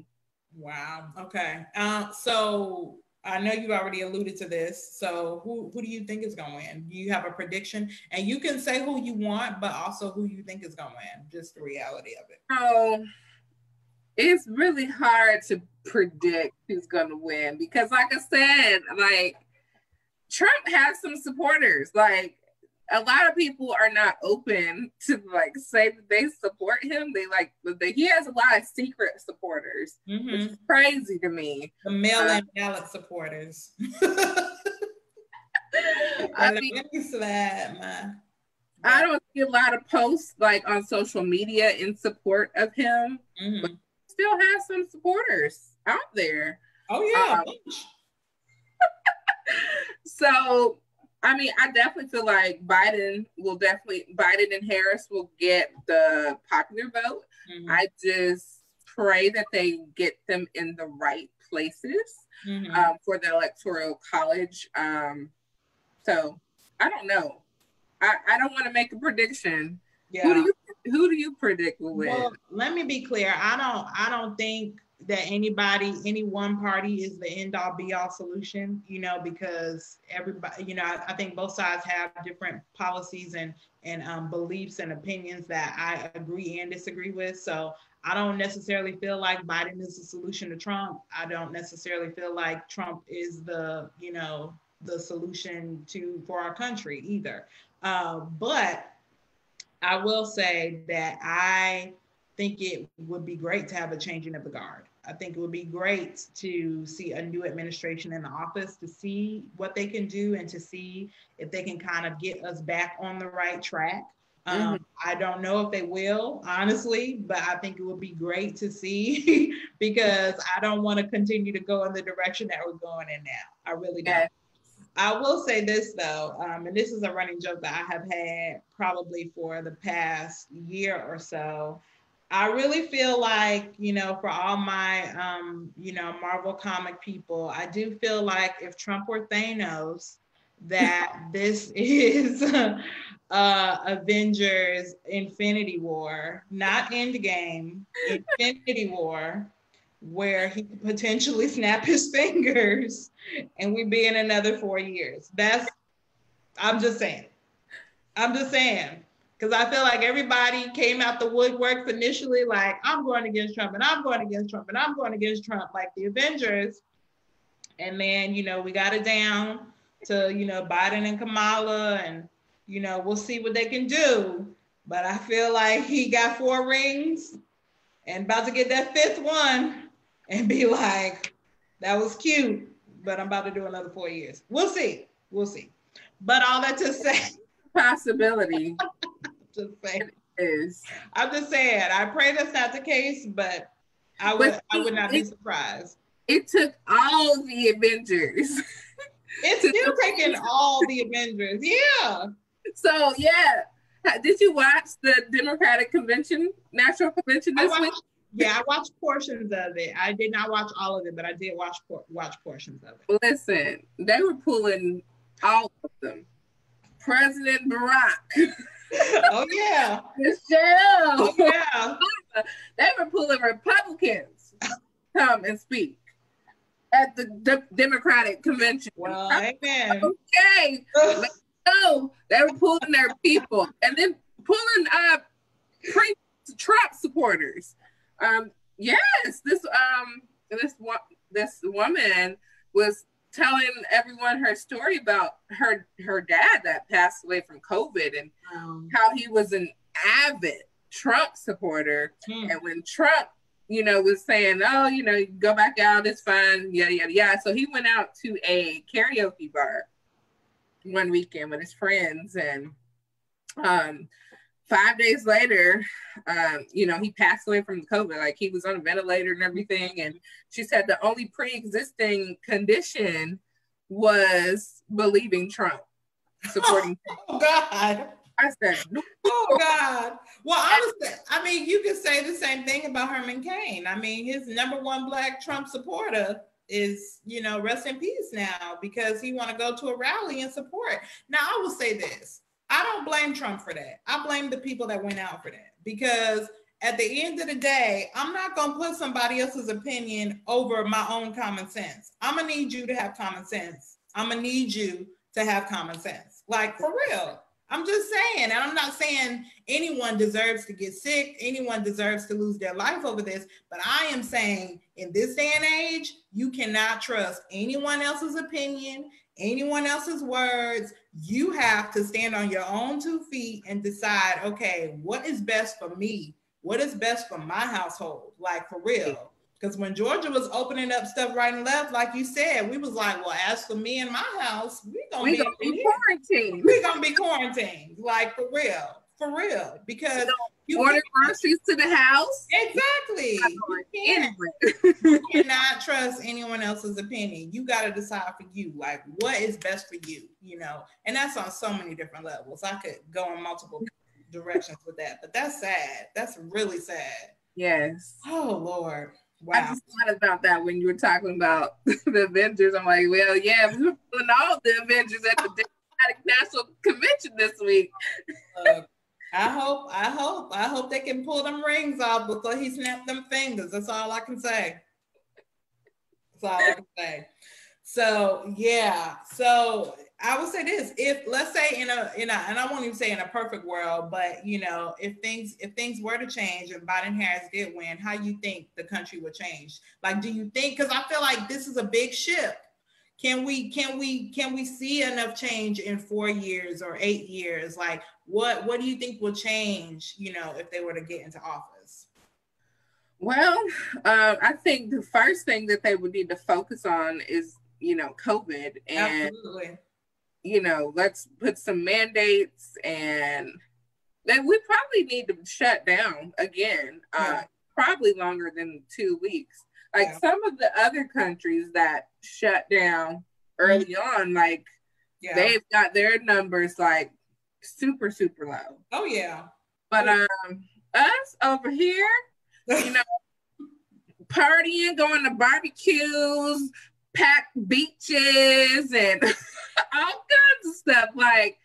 wow. Okay. Uh, so I know you already alluded to this. So who who do you think is gonna win? Do you have a prediction? And you can say who you want, but also who you think is gonna win. Just the reality of it. So it's really hard to predict who's gonna win because like I said, like Trump has some supporters. Like a lot of people are not open to like say that they support him. They like they, he has a lot of secret supporters, mm-hmm. which is crazy to me. The mail-in uh, ballot supporters. I mean, that, man. I don't see a lot of posts like on social media in support of him, mm-hmm. but still has some supporters out there. Oh yeah. Um, so I mean, I definitely feel like Biden will definitely Biden and Harris will get the popular vote. Mm-hmm. I just pray that they get them in the right places mm-hmm. um, for the electoral college. Um, so I don't know. I, I don't want to make a prediction. Yeah. Who do you who do you predict will win? Well, let me be clear. I don't I don't think that anybody, any one party is the end all be all solution, you know, because everybody, you know, I, I think both sides have different policies and and um, beliefs and opinions that I agree and disagree with. So I don't necessarily feel like Biden is the solution to Trump. I don't necessarily feel like Trump is the, you know, the solution to for our country either. Uh, but I will say that I think it would be great to have a changing of the guard. I think it would be great to see a new administration in the office to see what they can do and to see if they can kind of get us back on the right track. Um, mm-hmm. I don't know if they will, honestly, but I think it would be great to see because I don't want to continue to go in the direction that we're going in now. I really don't. Yeah. I will say this though, um, and this is a running joke that I have had probably for the past year or so I really feel like, you know, for all my, um, you know, Marvel comic people, I do feel like if Trump were Thanos, that this is uh, Avengers Infinity War, not Endgame, Infinity War, where he could potentially snap his fingers and we'd be in another four years. That's, I'm just saying. I'm just saying because I feel like everybody came out the woodworks initially, like, I'm going against Trump and I'm going against Trump and I'm going against Trump, like the Avengers. And then, you know, we got it down to, you know, Biden and Kamala, and, you know, we'll see what they can do. But I feel like he got four rings and about to get that fifth one and be like, that was cute. but I'm about to do another four years. We'll see. We'll see. But all that to say, possibility. just saying is. I'm just saying. I pray that's not the case, but I would. But I would not be surprised. It took all the Avengers. It's still taking all the Avengers. Yeah. So yeah, did you watch the Democratic Convention, National Convention this watched, week? Yeah, I watched portions of it. I did not watch all of it, but I did watch watch portions of it. Listen, they were pulling all of them. President Barack. oh yeah, Michelle. Oh, yeah, they were pulling Republicans come and speak at the D- Democratic convention. Well, amen. Okay, let's. They were pulling their people, and then pulling up pre Trump supporters. Um, yes, this um this one this woman was telling everyone her story about her her dad that passed away from COVID and um, how he was an avid Trump supporter, hmm. and when Trump you know, was saying, oh, you know, go back out, it's fine, yada, yada, yada. So he went out to a karaoke bar one weekend with his friends. And um, five days later, um, you know, he passed away from COVID. Like he was on a ventilator and everything. And she said the only pre existing condition was believing Trump, supporting Trump. Oh, God. I said, oh God. Well, honestly, I mean, you could say the same thing about Herman Cain. I mean, his number one black Trump supporter is, you know, rest in peace now because he want to go to a rally and support. Now, I will say this: I don't blame Trump for that. I blame the people that went out for that because at the end of the day, I'm not going to put somebody else's opinion over my own common sense. I'm going to need you to have common sense. I'm going to need you to have common sense. Like for real. I'm just saying, and I'm not saying anyone deserves to get sick, anyone deserves to lose their life over this, but I am saying in this day and age, you cannot trust anyone else's opinion, anyone else's words. You have to stand on your own two feet and decide, okay, what is best for me? What is best for my household? Like for real. Because when Georgia was opening up stuff right and left, like you said, we was like, well, as for me and my house, we gonna, we be, gonna be quarantined. We gonna be quarantined, like for real, for real. Because you order groceries to the house. Exactly. You, you cannot trust anyone else's opinion. You got to decide for you, like what is best for you, you know. And that's on so many different levels. I could go in multiple directions with that, but that's sad. That's really sad. Yes. Oh Lord. Wow. I just thought about that when you were talking about the Avengers. I'm like, well, yeah, we were pulling all the Avengers at the Democratic National Convention this week. I hope, I hope, I hope they can pull them rings off before he snapped them fingers. That's all I can say. That's all I can say. So yeah, so I would say this: if let's say in a in a, and I won't even say in a perfect world, but you know, if things if things were to change and Biden Harris did win, how you think the country would change? Like, do you think? Because I feel like this is a big ship. Can we can we can we see enough change in four years or eight years? Like, what what do you think will change? You know, if they were to get into office. Well, uh, I think the first thing that they would need to focus on is you know COVID and. Absolutely you know, let's put some mandates and then we probably need to shut down again, uh, probably longer than two weeks. Like yeah. some of the other countries that shut down early mm-hmm. on, like yeah. they've got their numbers like super, super low. Oh yeah. But um us over here, you know, partying, going to barbecues, packed beaches and all kinds of stuff. Like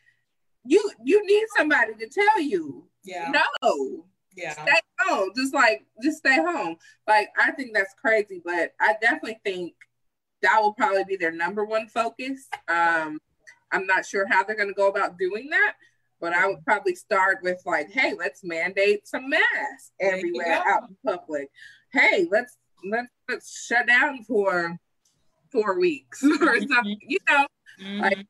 you you need somebody to tell you. Yeah. No. Yeah. Stay home. Just like just stay home. Like I think that's crazy, but I definitely think that will probably be their number one focus. Um, I'm not sure how they're gonna go about doing that, but I would probably start with like, hey, let's mandate some masks everywhere out in public. Hey, let's let's let's shut down for four weeks or something, you know, mm-hmm. like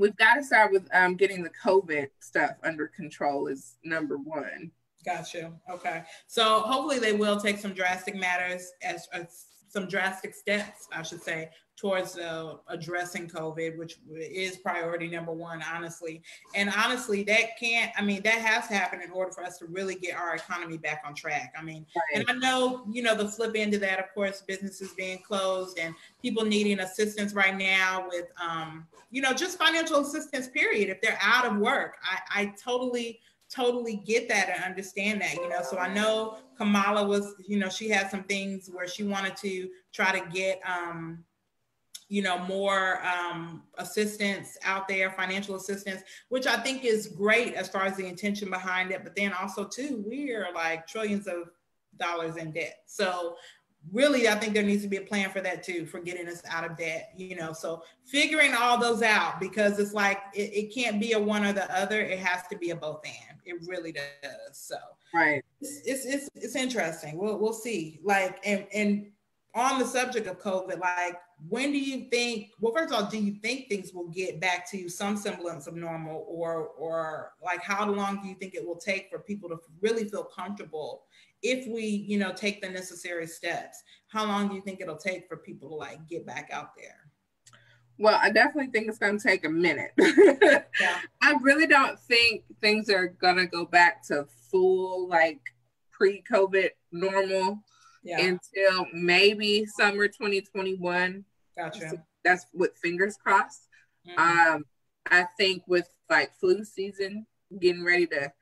we've got to start with um, getting the COVID stuff under control is number one. Gotcha. Okay. So hopefully they will take some drastic matters as, as some drastic steps, I should say, towards uh, addressing COVID, which is priority number one, honestly. And honestly, that can't, I mean, that has to happen in order for us to really get our economy back on track. I mean, right. and I know, you know, the flip end of that, of course, businesses being closed and people needing assistance right now with, um, you know, just financial assistance, period. If they're out of work, I, I totally totally get that and understand that, you know. So I know Kamala was, you know, she had some things where she wanted to try to get um, you know more um, assistance out there financial assistance which i think is great as far as the intention behind it but then also too we are like trillions of dollars in debt so really i think there needs to be a plan for that too for getting us out of debt you know so figuring all those out because it's like it, it can't be a one or the other it has to be a both and it really does so. Right. It's it's it's, it's interesting we'll, we'll see like and and on the subject of covid like when do you think well first of all do you think things will get back to some semblance of normal or or like how long do you think it will take for people to really feel comfortable if we you know take the necessary steps how long do you think it'll take for people to like get back out there well i definitely think it's going to take a minute yeah. i really don't think things are going to go back to full like pre-covid normal yeah. until maybe summer 2021. Gotcha. That's with fingers crossed. Mm-hmm. Um, I think with like flu season getting ready to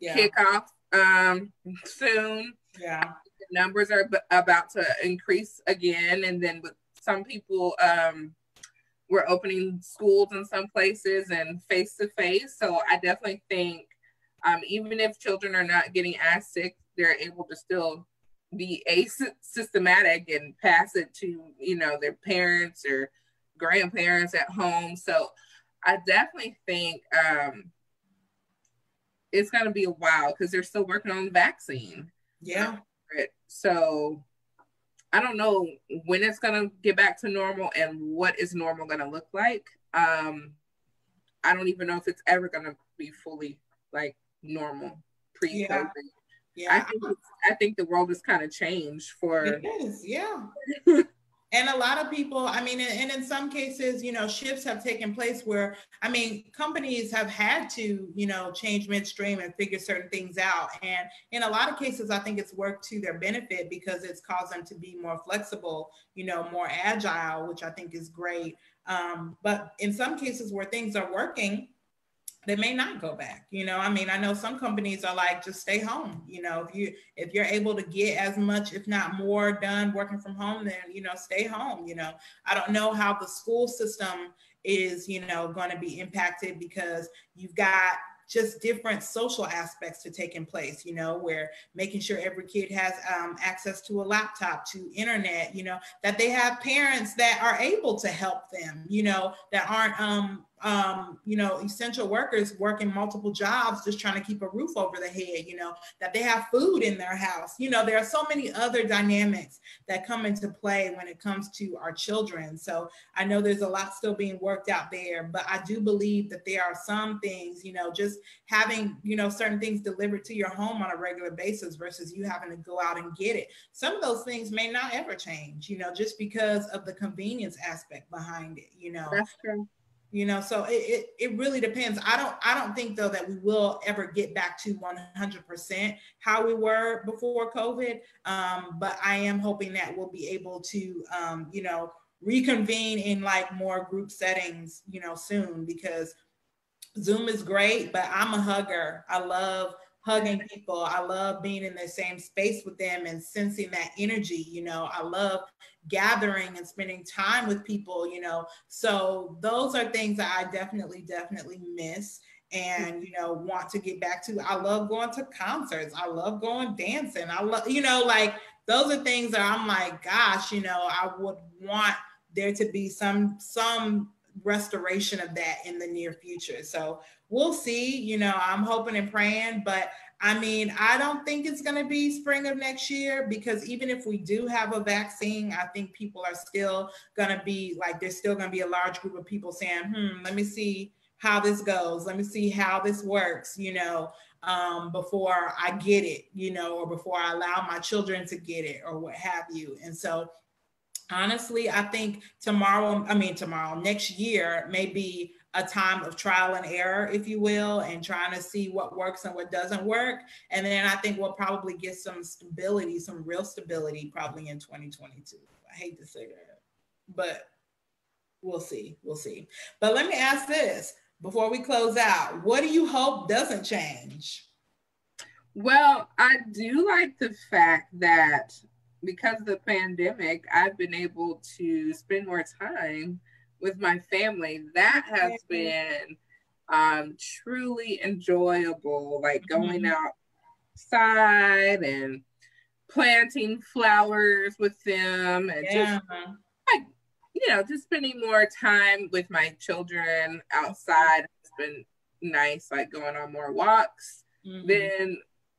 yeah. kick off um, soon. Yeah. The numbers are b- about to increase again. And then with some people, um, we're opening schools in some places and face to face. So I definitely think um, even if children are not getting as sick, they're able to still be asystematic and pass it to you know their parents or grandparents at home so i definitely think um it's going to be a while because they're still working on the vaccine yeah so i don't know when it's going to get back to normal and what is normal going to look like um i don't even know if it's ever going to be fully like normal pre-covid yeah. Yeah, I think I think the world has kind of changed for. It is, yeah. and a lot of people, I mean, and in some cases, you know, shifts have taken place where, I mean, companies have had to, you know, change midstream and figure certain things out. And in a lot of cases, I think it's worked to their benefit because it's caused them to be more flexible, you know, more agile, which I think is great. Um, but in some cases where things are working, they may not go back you know? I mean i know some companies are like just stay home you know? If you if you're able to get as much if not more done working from home then you know stay home you know? I don't know how the school system is you know going to be impacted because you've got just different social aspects to take in place you know? Where making sure every kid has um, access to a laptop to internet you know? That they have parents that are able to help them you know? That aren't um, um, you know, essential workers working multiple jobs, just trying to keep a roof over the head, you know, that they have food in their house. You know, there are so many other dynamics that come into play when it comes to our children. So I know there's a lot still being worked out there, but I do believe that there are some things, you know, just having, you know, certain things delivered to your home on a regular basis versus you having to go out and get it. Some of those things may not ever change, you know, just because of the convenience aspect behind it, you know. That's true you know so it, it, it really depends i don't i don't think though that we will ever get back to 100% how we were before covid um, but i am hoping that we'll be able to um, you know reconvene in like more group settings you know soon because zoom is great but i'm a hugger i love hugging people. I love being in the same space with them and sensing that energy. You know, I love gathering and spending time with people, you know. So those are things that I definitely, definitely miss and you know want to get back to. I love going to concerts. I love going dancing. I love, you know, like those are things that I'm like, gosh, you know, I would want there to be some some restoration of that in the near future. So we'll see. You know, I'm hoping and praying, but I mean, I don't think it's going to be spring of next year because even if we do have a vaccine, I think people are still going to be like, there's still going to be a large group of people saying, hmm, let me see how this goes. Let me see how this works, you know, um, before I get it, you know, or before I allow my children to get it or what have you. And so honestly, I think tomorrow, I mean, tomorrow, next year may be a time of trial and error, if you will, and trying to see what works and what doesn't work. And then I think we'll probably get some stability, some real stability, probably in 2022. I hate to say that, but we'll see. We'll see. But let me ask this before we close out what do you hope doesn't change? Well, I do like the fact that because of the pandemic, I've been able to spend more time with my family. That has been um, truly enjoyable, like going mm-hmm. outside and planting flowers with them and yeah. just like you know just spending more time with my children outside it's been nice like going on more walks mm-hmm. than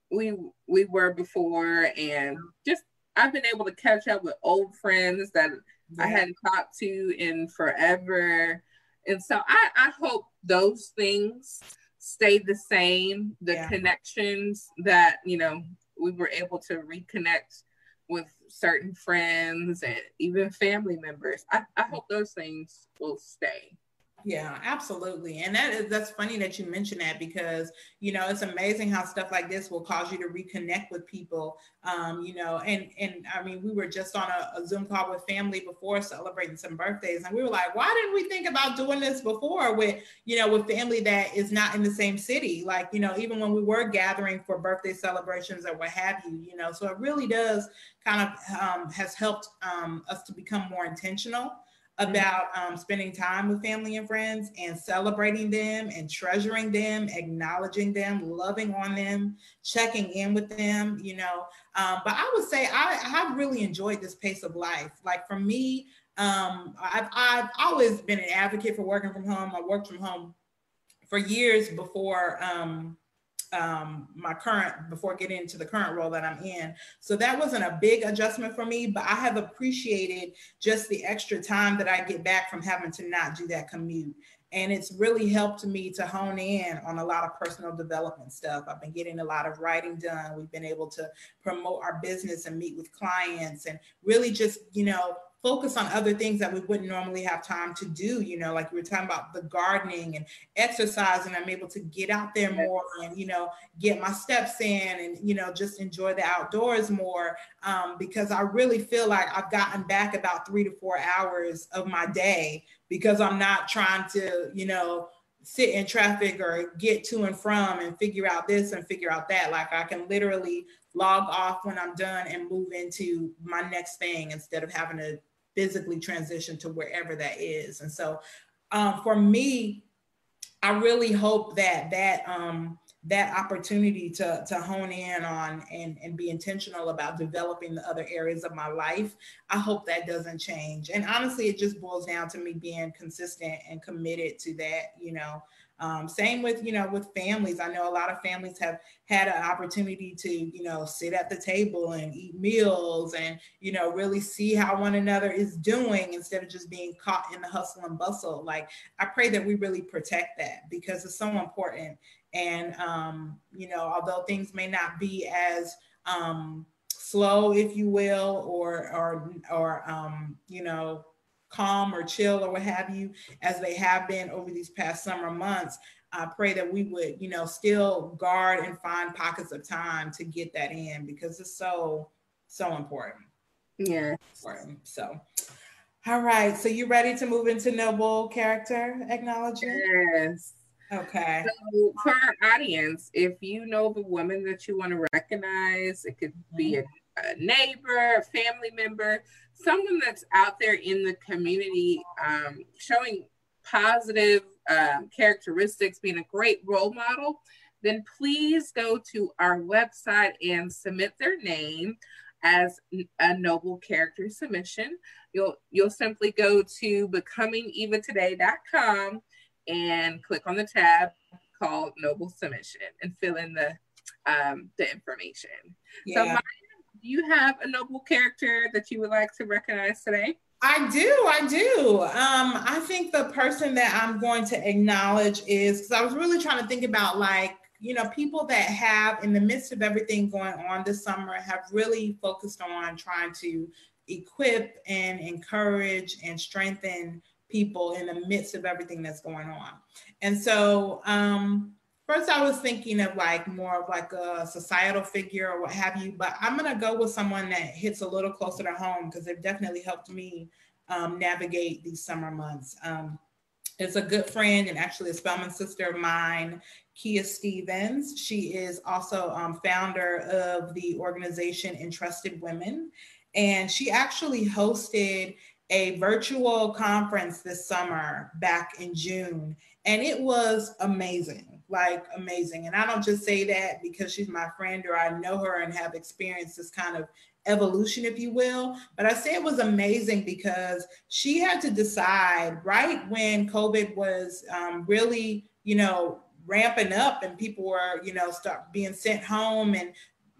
we we were before and just I've been able to catch up with old friends that yeah. I hadn't talked to in forever. And so I, I hope those things stay the same. The yeah. connections that, you know, we were able to reconnect with certain friends and even family members. I, I hope those things will stay. Yeah, absolutely. And that is that's funny that you mentioned that because you know it's amazing how stuff like this will cause you to reconnect with people. Um, you know, and and I mean we were just on a, a, Zoom call with family before celebrating some birthdays, and we were like, why didn't we think about doing this before with you know with family that is not in the same city? Like you know even when we were gathering for birthday celebrations or what have you, you know. So it really does kind of um, has helped um, us to become more intentional about um, spending time with family and friends and celebrating them and treasuring them, acknowledging them, loving on them, checking in with them, you know. Um, but I would say I, I have really enjoyed this pace of life. Like for me, um, I've, I've always been an advocate for working from home. I worked from home for years before um, um, my current before getting into the current role that I'm in. So that wasn't a big adjustment for me, but I have appreciated just the extra time that I get back from having to not do that commute. And it's really helped me to hone in on a lot of personal development stuff. I've been getting a lot of writing done. We've been able to promote our business and meet with clients and really just, you know, focus on other things that we wouldn't normally have time to do. You know, like we were talking about the gardening and exercise, and I'm able to get out there more and, you know, get my steps in and, you know, just enjoy the outdoors more um, because I really feel like I've gotten back about three to four hours of my day because I'm not trying to, you know, sit in traffic or get to and from and figure out this and figure out that. Like I can literally log off when I'm done and move into my next thing instead of having to physically transition to wherever that is. And so um, for me, I really hope that that um, that opportunity to, to hone in on and, and be intentional about developing the other areas of my life, I hope that doesn't change. And honestly, it just boils down to me being consistent and committed to that, you know, um, same with, you know, with families. I know a lot of families have had an opportunity to, you know, sit at the table and eat meals and, you know, really see how one another is doing instead of just being caught in the hustle and bustle. Like, I pray that we really protect that because it's so important. And, um, you know, although things may not be as, um, slow, if you will, or, or, or, um, you know, calm or chill or what have you, as they have been over these past summer months. I pray that we would, you know, still guard and find pockets of time to get that in because it's so, so important. Yeah. Important. So, all right. So you ready to move into noble character acknowledgement? Yes. Okay. So for our audience, if you know the woman that you want to recognize, it could be mm-hmm. a, a neighbor, a family member, someone that's out there in the community um, showing positive um, characteristics, being a great role model, then please go to our website and submit their name as a noble character submission. You'll you'll simply go to becomingevatoday.com and click on the tab called Noble Submission and fill in the um, the information. Yeah. So my do you have a noble character that you would like to recognize today? I do, I do. Um, I think the person that I'm going to acknowledge is because I was really trying to think about like, you know, people that have, in the midst of everything going on this summer, have really focused on trying to equip and encourage and strengthen people in the midst of everything that's going on. And so, um, first I was thinking of like more of like a societal figure or what have you, but I'm gonna go with someone that hits a little closer to home because they've definitely helped me um, navigate these summer months. Um, it's a good friend and actually a Spelman sister of mine, Kia Stevens. She is also um, founder of the organization Entrusted Women. And she actually hosted a virtual conference this summer back in June. And it was amazing, like amazing. And I don't just say that because she's my friend or I know her and have experienced this kind of evolution, if you will. But I say it was amazing because she had to decide right when COVID was um, really, you know, ramping up and people were, you know, start being sent home and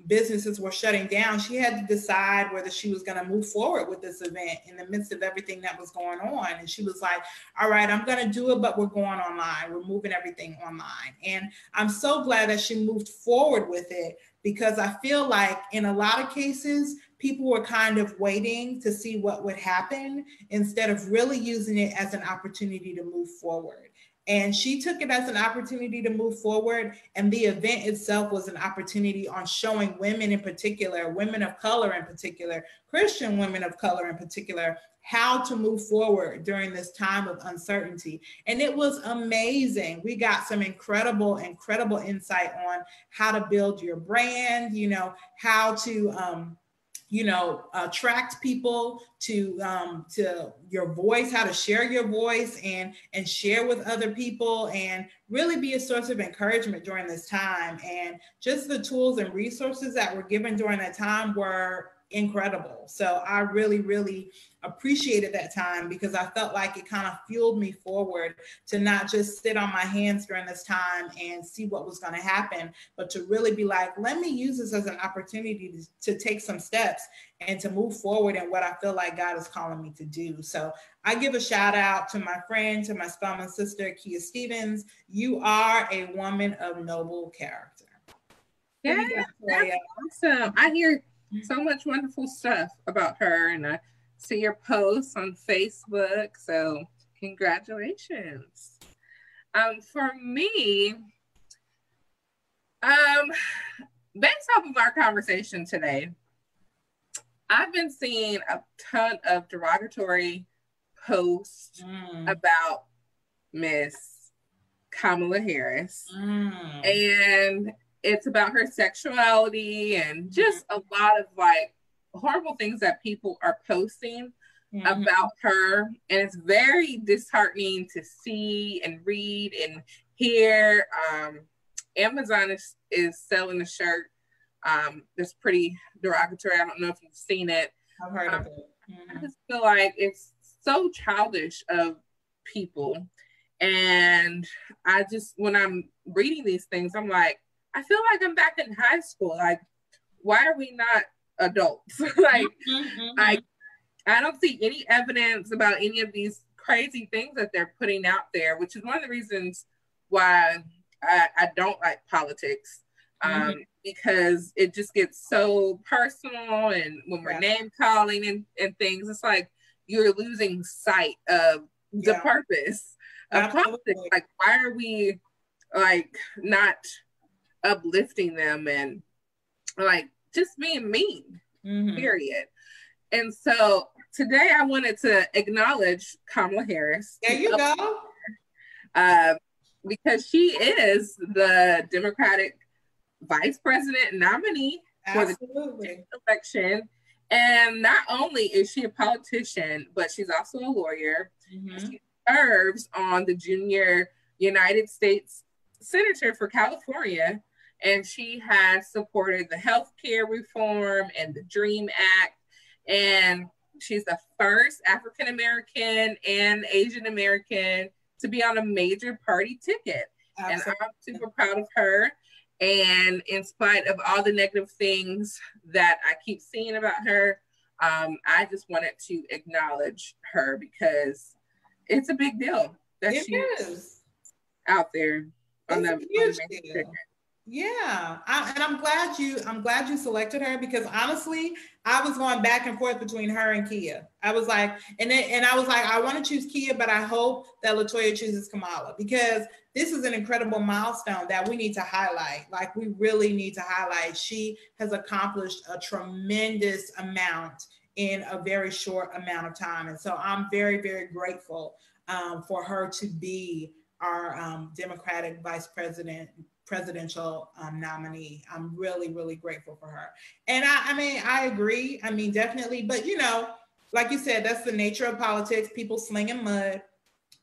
businesses were shutting down, she had to decide whether she was going to move forward with this event in the midst of everything that was going on. And she was like, All right, I'm going to do it, but we're going online. We're moving everything online. And I'm so glad that she moved forward with it because I feel like in a lot of cases, people were kind of waiting to see what would happen instead of really using it as an opportunity to move forward. And she took it as an opportunity to move forward. And the event itself was an opportunity on showing women in particular, women of color in particular, Christian women of color in particular, how to move forward during this time of uncertainty. And it was amazing. We got some incredible, incredible insight on how to build your brand, you know, how to, um, you know attract people to um, to your voice how to share your voice and and share with other people and really be a source of encouragement during this time. And just the tools and resources that were given during that time were incredible. So I really, really appreciated that time because I felt like it kind of fueled me forward to not just sit on my hands during this time and see what was going to happen, but to really be like, let me use this as an opportunity to, to take some steps and to move forward in what I feel like God is calling me to do. So I give a shout out to my friend, to my Spelman sister, Kia Stevens. You are a woman of noble character. Yeah, that's awesome. I hear so much wonderful stuff about her, and I see your posts on Facebook. So, congratulations. Um, for me, um, based off of our conversation today, I've been seeing a ton of derogatory posts mm. about Miss Kamala Harris. Mm. And it's about her sexuality and just a lot of like horrible things that people are posting mm-hmm. about her. And it's very disheartening to see and read and hear. Um, amazon is, is selling a shirt. Um, that's pretty derogatory. I don't know if you've seen it. I've heard um, of it. Mm-hmm. i just feel like it's so childish of people. And i just when i'm reading these things i'm like I feel like I'm back in high school. Like, why are we not adults? like, mm-hmm. I I don't see any evidence about any of these crazy things that they're putting out there, which is one of the reasons why I, I don't like politics. Um, mm-hmm. because it just gets so personal and when we're yeah. name calling and, and things, it's like you're losing sight of the yeah. purpose of Absolutely. politics. Like, why are we like not uplifting them and like just being mean, mm-hmm. period. And so today I wanted to acknowledge Kamala Harris. There you go. Uh, because she is the Democratic vice president nominee Absolutely. for the election. And not only is she a politician, but she's also a lawyer. Mm-hmm. She serves on the junior United States Senator for California and she has supported the health care reform and the DREAM Act. And she's the first African American and Asian American to be on a major party ticket. Absolutely. And I'm super proud of her. And in spite of all the negative things that I keep seeing about her, um, I just wanted to acknowledge her because it's a big deal that it she's out there on the, on the. Yeah, I, and I'm glad you I'm glad you selected her because honestly, I was going back and forth between her and Kia. I was like, and then, and I was like, I want to choose Kia, but I hope that Latoya chooses Kamala because this is an incredible milestone that we need to highlight. Like we really need to highlight. She has accomplished a tremendous amount in a very short amount of time, and so I'm very very grateful um, for her to be our um, Democratic Vice President presidential um, nominee. I'm really, really grateful for her. And I, I mean, I agree. I mean, definitely. But you know, like you said, that's the nature of politics. People slinging mud,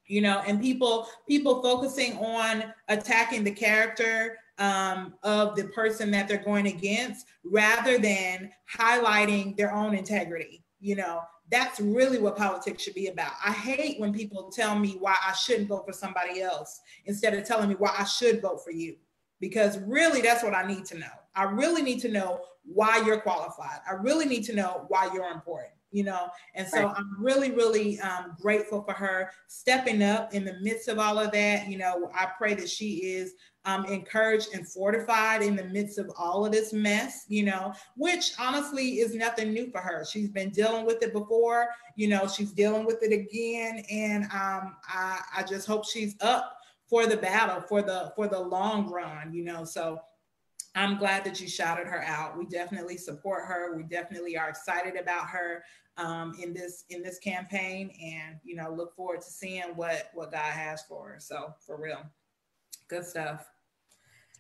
you know, and people people focusing on attacking the character um, of the person that they're going against, rather than highlighting their own integrity. You know, that's really what politics should be about. I hate when people tell me why I shouldn't vote for somebody else instead of telling me why I should vote for you because really that's what I need to know. I really need to know why you're qualified. I really need to know why you're important, you know? And so right. I'm really, really um, grateful for her stepping up in the midst of all of that. You know, I pray that she is um, encouraged and fortified in the midst of all of this mess, you know, which honestly is nothing new for her. She's been dealing with it before, you know, she's dealing with it again. And um, I, I just hope she's up for the battle for the for the long run you know so i'm glad that you shouted her out we definitely support her we definitely are excited about her um, in this in this campaign and you know look forward to seeing what what god has for her so for real good stuff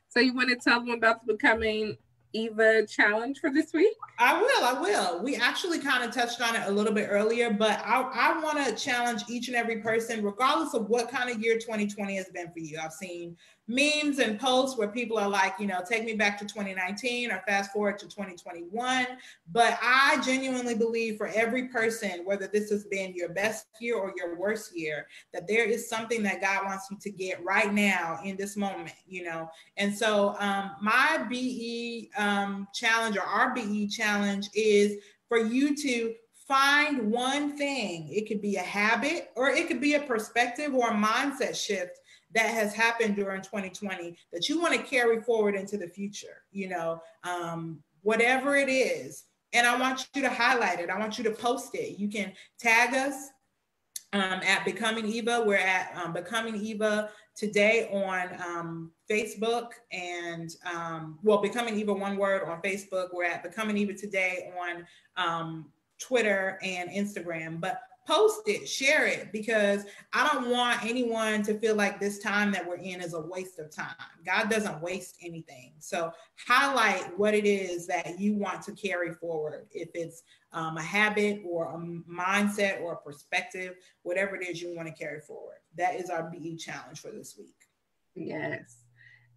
so you want to tell them about the becoming Eva challenge for this week? I will. I will. We actually kind of touched on it a little bit earlier, but I, I want to challenge each and every person, regardless of what kind of year 2020 has been for you. I've seen memes and posts where people are like, you know, take me back to 2019 or fast forward to 2021. But I genuinely believe for every person, whether this has been your best year or your worst year, that there is something that God wants you to get right now in this moment, you know. And so um, my BE um, challenge or our BE challenge is for you to find one thing. It could be a habit or it could be a perspective or a mindset shift that has happened during 2020 that you want to carry forward into the future, you know, um, whatever it is. And I want you to highlight it. I want you to post it. You can tag us um, at Becoming Eva. We're at um, Becoming Eva today on um, Facebook and, um, well, Becoming Eva, one word on Facebook. We're at Becoming Eva today on um, Twitter and Instagram. But post it, share it, because I don't want anyone to feel like this time that we're in is a waste of time. God doesn't waste anything. So highlight what it is that you want to carry forward. If it's um, a habit or a mindset or a perspective, whatever it is you want to carry forward. That is our BE challenge for this week. Yes.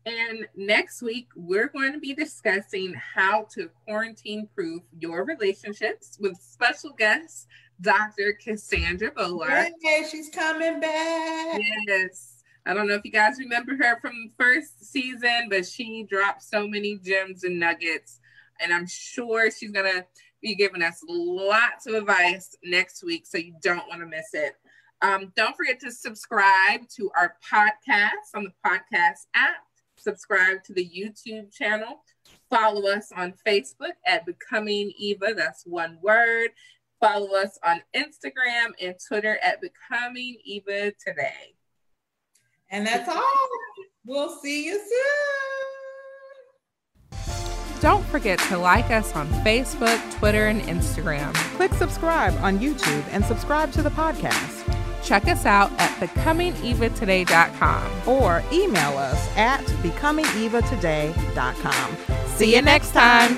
And next week, we're going to be discussing how to quarantine proof your relationships with special guests Dr. Cassandra Bolar. Hey, she's coming back. Yes. I don't know if you guys remember her from the first season, but she dropped so many gems and nuggets. And I'm sure she's going to be giving us lots of advice next week. So you don't want to miss it. Um, don't forget to subscribe to our podcast on the podcast app. Subscribe to the YouTube channel. Follow us on Facebook at Becoming Eva. That's one word. Follow us on Instagram and Twitter at Becoming Eva Today. And that's all. We'll see you soon. Don't forget to like us on Facebook, Twitter, and Instagram. Click subscribe on YouTube and subscribe to the podcast. Check us out at becomingevatoday.com or email us at becomingevatoday.com. See you next time.